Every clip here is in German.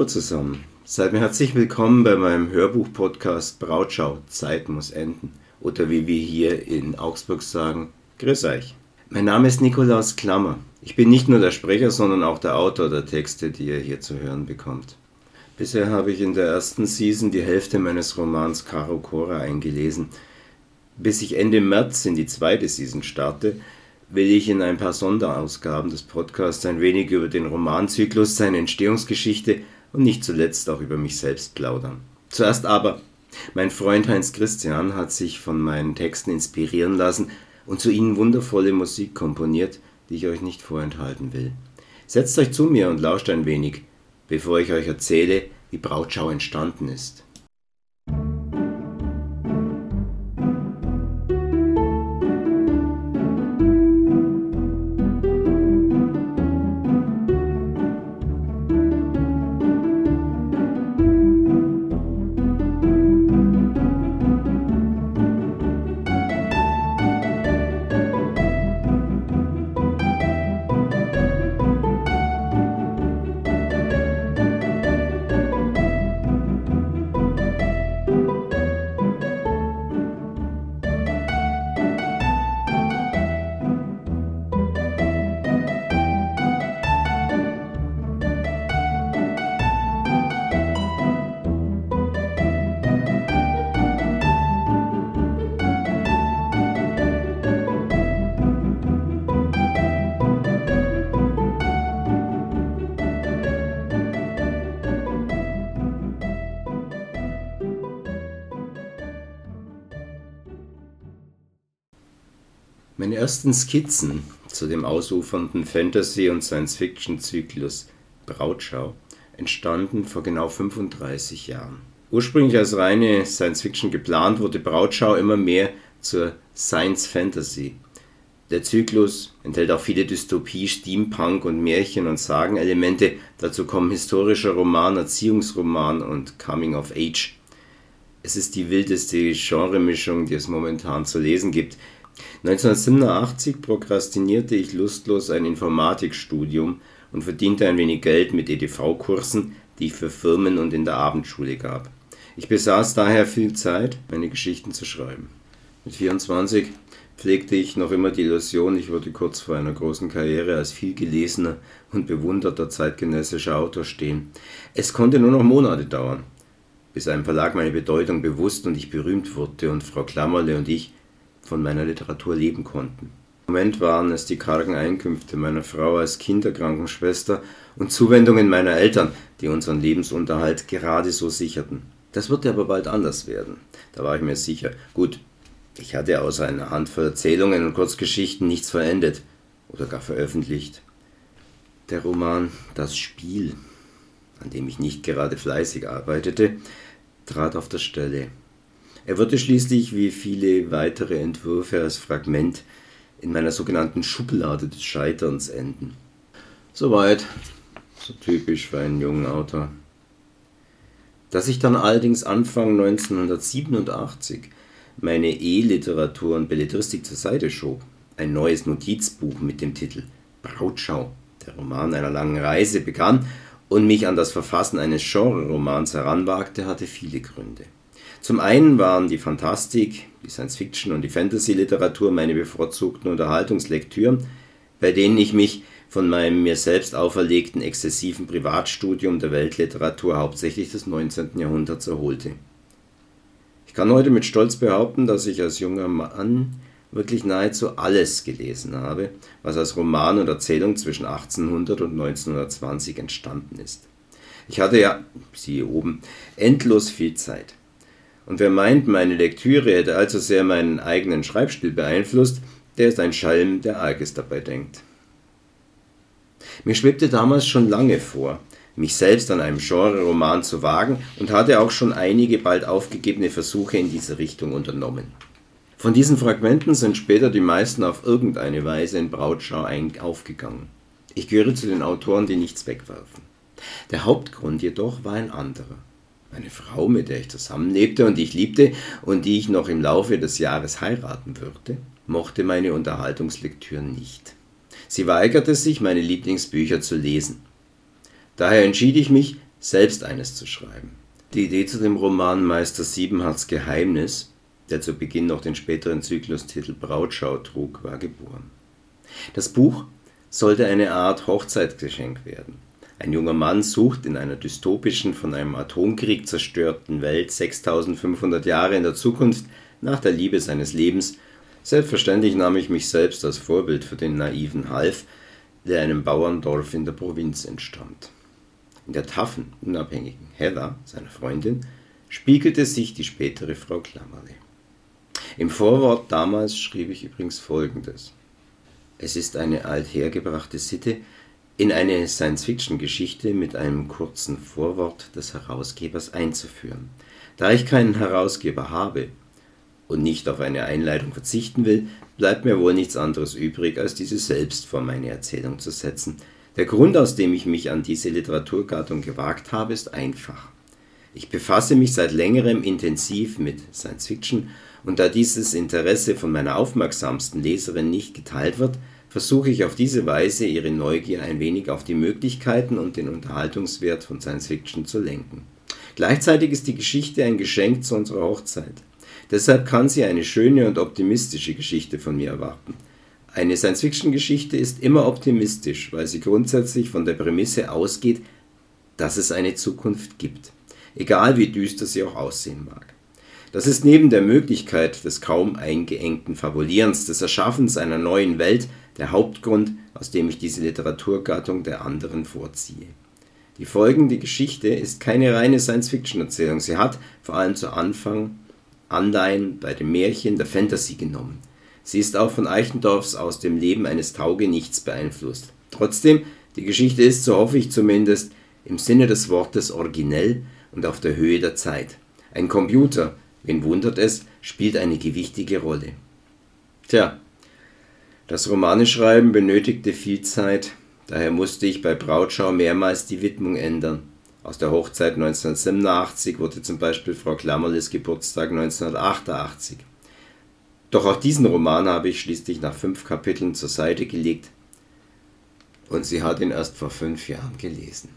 Hallo zusammen, seid mir herzlich willkommen bei meinem Hörbuch-Podcast Brautschau, Zeit muss enden. Oder wie wir hier in Augsburg sagen, Grüß euch. Mein Name ist Nikolaus Klammer. Ich bin nicht nur der Sprecher, sondern auch der Autor der Texte, die ihr hier zu hören bekommt. Bisher habe ich in der ersten Season die Hälfte meines Romans Caro Cora eingelesen. Bis ich Ende März in die zweite Season starte, will ich in ein paar Sonderausgaben des Podcasts ein wenig über den Romanzyklus, seine Entstehungsgeschichte und nicht zuletzt auch über mich selbst plaudern. Zuerst aber, mein Freund Heinz Christian hat sich von meinen Texten inspirieren lassen und zu ihnen wundervolle Musik komponiert, die ich euch nicht vorenthalten will. Setzt euch zu mir und lauscht ein wenig, bevor ich euch erzähle, wie Brautschau entstanden ist. Ersten Skizzen zu dem ausufernden Fantasy- und Science-Fiction-Zyklus Brautschau entstanden vor genau 35 Jahren. Ursprünglich als reine Science-Fiction geplant, wurde Brautschau immer mehr zur Science-Fantasy. Der Zyklus enthält auch viele Dystopie, Steampunk und Märchen- und Sagenelemente. Dazu kommen historischer Roman, Erziehungsroman und Coming of Age. Es ist die wildeste Genremischung, die es momentan zu lesen gibt. 1987 prokrastinierte ich lustlos ein Informatikstudium und verdiente ein wenig Geld mit EDV-Kursen, die ich für Firmen und in der Abendschule gab. Ich besaß daher viel Zeit, meine Geschichten zu schreiben. Mit 24 pflegte ich noch immer die Illusion, ich würde kurz vor einer großen Karriere als vielgelesener und bewunderter zeitgenössischer Autor stehen. Es konnte nur noch Monate dauern, bis einem Verlag meine Bedeutung bewusst und ich berühmt wurde und Frau Klammerle und ich von meiner Literatur leben konnten. Im Moment waren es die kargen Einkünfte meiner Frau als Kinderkrankenschwester und Zuwendungen meiner Eltern, die unseren Lebensunterhalt gerade so sicherten. Das würde aber bald anders werden, da war ich mir sicher. Gut, ich hatte außer einer Handvoll Erzählungen und Kurzgeschichten nichts verendet oder gar veröffentlicht. Der Roman Das Spiel, an dem ich nicht gerade fleißig arbeitete, trat auf der Stelle. Er würde schließlich wie viele weitere Entwürfe als Fragment in meiner sogenannten Schublade des Scheiterns enden. Soweit, so typisch für einen jungen Autor. Dass ich dann allerdings Anfang 1987 meine E-Literatur und Belletristik zur Seite schob, ein neues Notizbuch mit dem Titel Brautschau, der Roman einer langen Reise begann und mich an das Verfassen eines Genre-Romans heranwagte, hatte viele Gründe. Zum einen waren die Fantastik, die Science-Fiction und die Fantasy-Literatur meine bevorzugten Unterhaltungslektüren, bei denen ich mich von meinem mir selbst auferlegten exzessiven Privatstudium der Weltliteratur hauptsächlich des 19. Jahrhunderts erholte. Ich kann heute mit Stolz behaupten, dass ich als junger Mann wirklich nahezu alles gelesen habe, was als Roman und Erzählung zwischen 1800 und 1920 entstanden ist. Ich hatte ja, siehe oben, endlos viel Zeit. Und wer meint, meine Lektüre hätte allzu sehr meinen eigenen Schreibstil beeinflusst, der ist ein Schalm, der Arges dabei denkt. Mir schwebte damals schon lange vor, mich selbst an einem Genre-Roman zu wagen und hatte auch schon einige bald aufgegebene Versuche in diese Richtung unternommen. Von diesen Fragmenten sind später die meisten auf irgendeine Weise in Brautschau aufgegangen. Ich gehöre zu den Autoren, die nichts wegwerfen. Der Hauptgrund jedoch war ein anderer. Eine Frau, mit der ich zusammenlebte und die ich liebte und die ich noch im Laufe des Jahres heiraten würde, mochte meine Unterhaltungslektüren nicht. Sie weigerte sich, meine Lieblingsbücher zu lesen. Daher entschied ich mich, selbst eines zu schreiben. Die Idee zu dem Roman Meister Siebenharts Geheimnis, der zu Beginn noch den späteren Zyklustitel Brautschau trug, war geboren. Das Buch sollte eine Art Hochzeitsgeschenk werden. Ein junger Mann sucht in einer dystopischen, von einem Atomkrieg zerstörten Welt 6500 Jahre in der Zukunft nach der Liebe seines Lebens. Selbstverständlich nahm ich mich selbst als Vorbild für den naiven Half, der einem Bauerndorf in der Provinz entstammt. In der taffen, unabhängigen Heather, seiner Freundin, spiegelte sich die spätere Frau Klammerle. Im Vorwort damals schrieb ich übrigens folgendes. Es ist eine althergebrachte Sitte, in eine Science-Fiction-Geschichte mit einem kurzen Vorwort des Herausgebers einzuführen. Da ich keinen Herausgeber habe und nicht auf eine Einleitung verzichten will, bleibt mir wohl nichts anderes übrig, als diese selbst vor meine Erzählung zu setzen. Der Grund, aus dem ich mich an diese Literaturgattung gewagt habe, ist einfach. Ich befasse mich seit längerem intensiv mit Science Fiction und da dieses Interesse von meiner aufmerksamsten Leserin nicht geteilt wird, versuche ich auf diese Weise ihre Neugier ein wenig auf die Möglichkeiten und den Unterhaltungswert von Science Fiction zu lenken. Gleichzeitig ist die Geschichte ein Geschenk zu unserer Hochzeit. Deshalb kann sie eine schöne und optimistische Geschichte von mir erwarten. Eine Science-Fiction-Geschichte ist immer optimistisch, weil sie grundsätzlich von der Prämisse ausgeht, dass es eine Zukunft gibt, egal wie düster sie auch aussehen mag. Das ist neben der Möglichkeit des kaum eingeengten Fabulierens, des Erschaffens einer neuen Welt, der Hauptgrund, aus dem ich diese Literaturgattung der anderen vorziehe. Die folgende Geschichte ist keine reine Science-Fiction-Erzählung. Sie hat, vor allem zu Anfang, Anleihen bei dem Märchen der Fantasy genommen. Sie ist auch von Eichendorffs aus dem Leben eines Taugenichts beeinflusst. Trotzdem, die Geschichte ist, so hoffe ich zumindest, im Sinne des Wortes originell und auf der Höhe der Zeit. Ein Computer, wen wundert es, spielt eine gewichtige Rolle. Tja, das Romaneschreiben benötigte viel Zeit, daher musste ich bei Brautschau mehrmals die Widmung ändern. Aus der Hochzeit 1987 wurde zum Beispiel Frau Klammerles Geburtstag 1988. Doch auch diesen Roman habe ich schließlich nach fünf Kapiteln zur Seite gelegt und sie hat ihn erst vor fünf Jahren gelesen.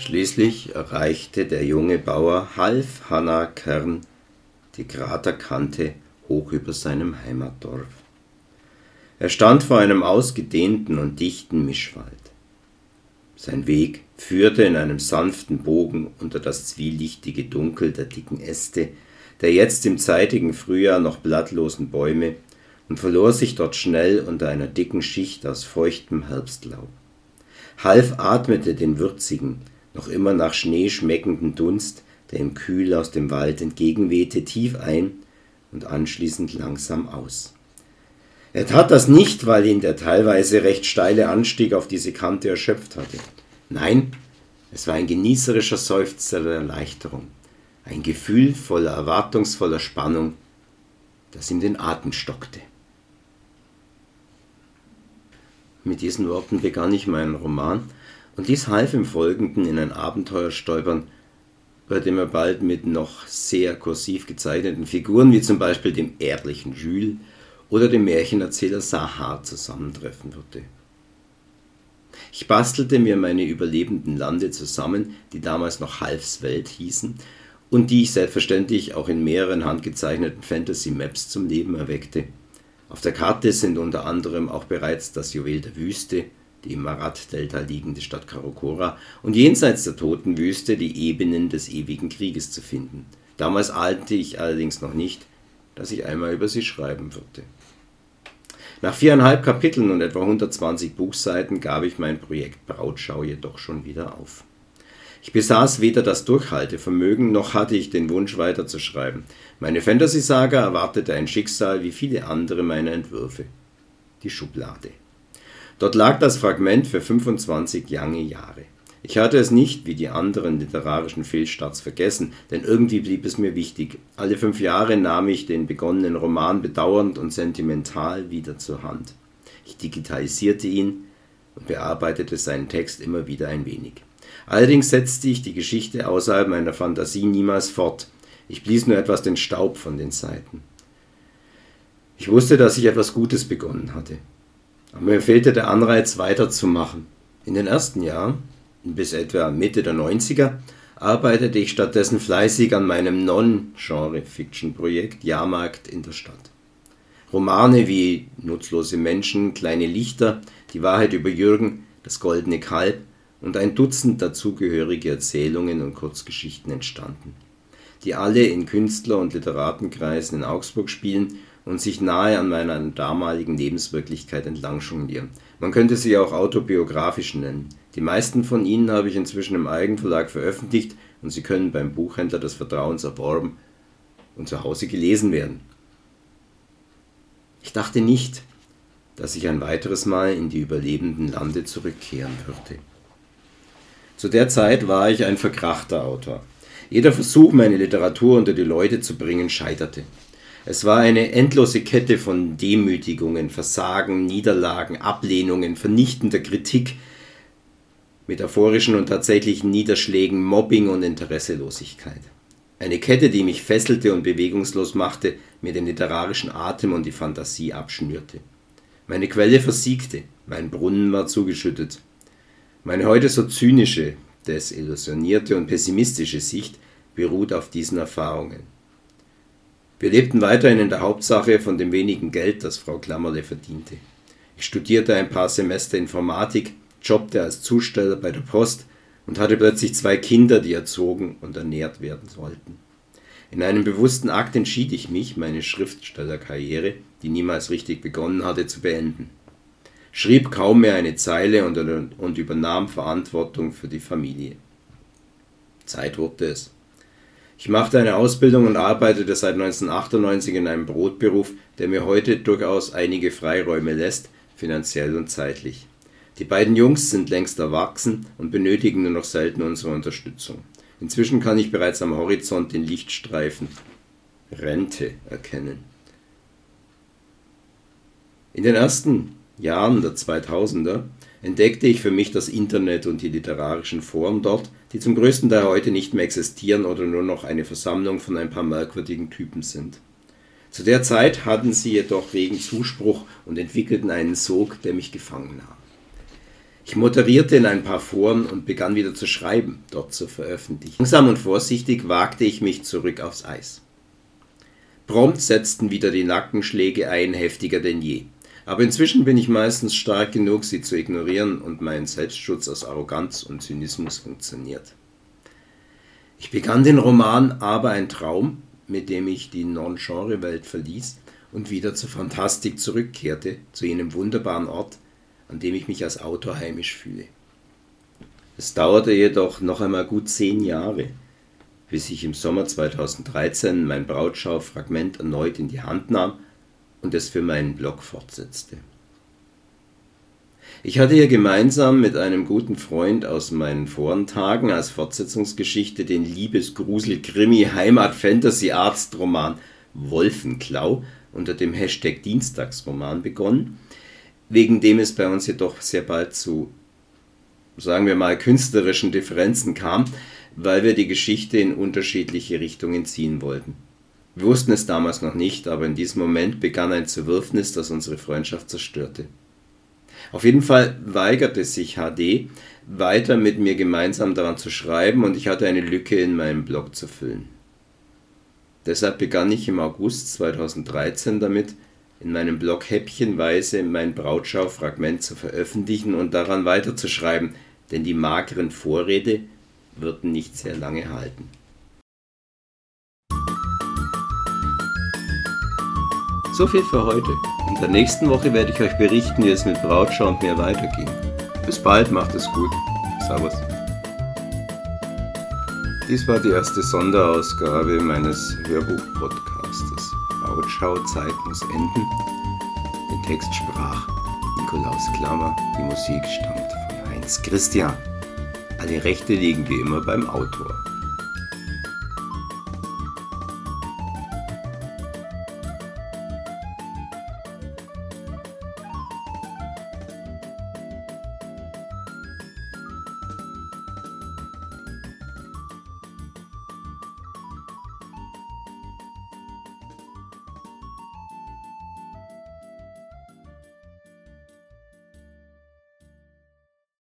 Schließlich erreichte der junge Bauer half Hanna Kern die Kraterkante hoch über seinem Heimatdorf. Er stand vor einem ausgedehnten und dichten Mischwald. Sein Weg führte in einem sanften Bogen unter das zwielichtige Dunkel der dicken Äste, der jetzt im zeitigen Frühjahr noch blattlosen Bäume und verlor sich dort schnell unter einer dicken Schicht aus feuchtem Herbstlaub. Half atmete den würzigen, noch immer nach Schnee schmeckenden Dunst, der ihm kühl aus dem Wald entgegenwehte, tief ein und anschließend langsam aus. Er tat das nicht, weil ihn der teilweise recht steile Anstieg auf diese Kante erschöpft hatte. Nein, es war ein genießerischer Seufzer der Erleichterung, ein Gefühl voller erwartungsvoller Spannung, das ihm den Atem stockte. Mit diesen Worten begann ich meinen Roman, und dies half im Folgenden in ein Abenteuer stolpern, bei dem er bald mit noch sehr kursiv gezeichneten Figuren wie zum Beispiel dem ehrlichen Jules oder dem Märchenerzähler Sahar zusammentreffen würde. Ich bastelte mir meine überlebenden Lande zusammen, die damals noch Halfswelt hießen und die ich selbstverständlich auch in mehreren handgezeichneten Fantasy Maps zum Leben erweckte. Auf der Karte sind unter anderem auch bereits das Juwel der Wüste, die im Marat-Delta liegende Stadt Karakora und jenseits der Totenwüste die Ebenen des ewigen Krieges zu finden. Damals ahnte ich allerdings noch nicht, dass ich einmal über sie schreiben würde. Nach viereinhalb Kapiteln und etwa 120 Buchseiten gab ich mein Projekt Brautschau jedoch schon wieder auf. Ich besaß weder das Durchhaltevermögen noch hatte ich den Wunsch weiterzuschreiben. Meine Fantasy-Saga erwartete ein Schicksal wie viele andere meiner Entwürfe. Die Schublade. Dort lag das Fragment für 25 lange Jahre. Ich hatte es nicht wie die anderen literarischen Fehlstarts vergessen, denn irgendwie blieb es mir wichtig. Alle fünf Jahre nahm ich den begonnenen Roman bedauernd und sentimental wieder zur Hand. Ich digitalisierte ihn und bearbeitete seinen Text immer wieder ein wenig. Allerdings setzte ich die Geschichte außerhalb meiner Fantasie niemals fort. Ich blies nur etwas den Staub von den Seiten. Ich wusste, dass ich etwas Gutes begonnen hatte. Aber mir fehlte der Anreiz, weiterzumachen. In den ersten Jahren bis etwa Mitte der 90er arbeitete ich stattdessen fleißig an meinem Non-Genre-Fiction-Projekt Jahrmarkt in der Stadt. Romane wie Nutzlose Menschen, Kleine Lichter, Die Wahrheit über Jürgen, Das goldene Kalb und ein Dutzend dazugehörige Erzählungen und Kurzgeschichten entstanden, die alle in Künstler- und Literatenkreisen in Augsburg spielen und sich nahe an meiner damaligen Lebenswirklichkeit entlang. Man könnte sie auch autobiografisch nennen. Die meisten von ihnen habe ich inzwischen im Eigenverlag veröffentlicht und sie können beim Buchhändler des Vertrauens erworben und zu Hause gelesen werden. Ich dachte nicht, dass ich ein weiteres Mal in die überlebenden Lande zurückkehren würde. Zu der Zeit war ich ein verkrachter Autor. Jeder Versuch, meine Literatur unter die Leute zu bringen, scheiterte. Es war eine endlose Kette von Demütigungen, Versagen, Niederlagen, Ablehnungen, vernichtender Kritik, metaphorischen und tatsächlichen Niederschlägen, Mobbing und Interesselosigkeit. Eine Kette, die mich fesselte und bewegungslos machte, mir den literarischen Atem und die Fantasie abschnürte. Meine Quelle versiegte, mein Brunnen war zugeschüttet. Meine heute so zynische, desillusionierte und pessimistische Sicht beruht auf diesen Erfahrungen. Wir lebten weiterhin in der Hauptsache von dem wenigen Geld, das Frau Klammerle verdiente. Ich studierte ein paar Semester Informatik, jobbte als Zusteller bei der Post und hatte plötzlich zwei Kinder, die erzogen und ernährt werden sollten. In einem bewussten Akt entschied ich mich, meine Schriftstellerkarriere, die niemals richtig begonnen hatte, zu beenden. Schrieb kaum mehr eine Zeile und, und übernahm Verantwortung für die Familie. Zeit wurde es. Ich machte eine Ausbildung und arbeitete seit 1998 in einem Brotberuf, der mir heute durchaus einige Freiräume lässt, finanziell und zeitlich. Die beiden Jungs sind längst erwachsen und benötigen nur noch selten unsere Unterstützung. Inzwischen kann ich bereits am Horizont den Lichtstreifen Rente erkennen. In den ersten Jahren der 2000er entdeckte ich für mich das Internet und die literarischen Foren dort, die zum größten Teil heute nicht mehr existieren oder nur noch eine Versammlung von ein paar merkwürdigen Typen sind. Zu der Zeit hatten sie jedoch regen Zuspruch und entwickelten einen Sog, der mich gefangen nahm. Ich moderierte in ein paar Foren und begann wieder zu schreiben, dort zu veröffentlichen. Langsam und vorsichtig wagte ich mich zurück aufs Eis. Prompt setzten wieder die Nackenschläge ein, heftiger denn je. Aber inzwischen bin ich meistens stark genug, sie zu ignorieren und mein Selbstschutz aus Arroganz und Zynismus funktioniert. Ich begann den Roman Aber ein Traum, mit dem ich die Non-Genre-Welt verließ und wieder zur Fantastik zurückkehrte, zu jenem wunderbaren Ort, an dem ich mich als Autor heimisch fühle. Es dauerte jedoch noch einmal gut zehn Jahre, bis ich im Sommer 2013 mein Brautschau-Fragment erneut in die Hand nahm und es für meinen Blog fortsetzte. Ich hatte hier gemeinsam mit einem guten Freund aus meinen Vorentagen als Fortsetzungsgeschichte den Liebesgrusel-Krimi-Heimat-Fantasy-Arztroman Wolfenklau unter dem Hashtag Dienstagsroman begonnen, wegen dem es bei uns jedoch sehr bald zu, sagen wir mal, künstlerischen Differenzen kam, weil wir die Geschichte in unterschiedliche Richtungen ziehen wollten. Wir wussten es damals noch nicht, aber in diesem Moment begann ein Zerwürfnis, das unsere Freundschaft zerstörte. Auf jeden Fall weigerte sich HD, weiter mit mir gemeinsam daran zu schreiben und ich hatte eine Lücke in meinem Blog zu füllen. Deshalb begann ich im August 2013 damit, in meinem Blog häppchenweise mein Brautschau-Fragment zu veröffentlichen und daran weiterzuschreiben, denn die mageren Vorräte würden nicht sehr lange halten. So viel für heute. In der nächsten Woche werde ich euch berichten, wie es mit Brautschau und mir weiterging. Bis bald, macht es gut. Servus. Dies war die erste Sonderausgabe meines Hörbuch-Podcastes. Brautschau-Zeit muss enden. Den Text sprach Nikolaus Klammer, die Musik stammt von Heinz Christian. Alle Rechte liegen wie immer beim Autor.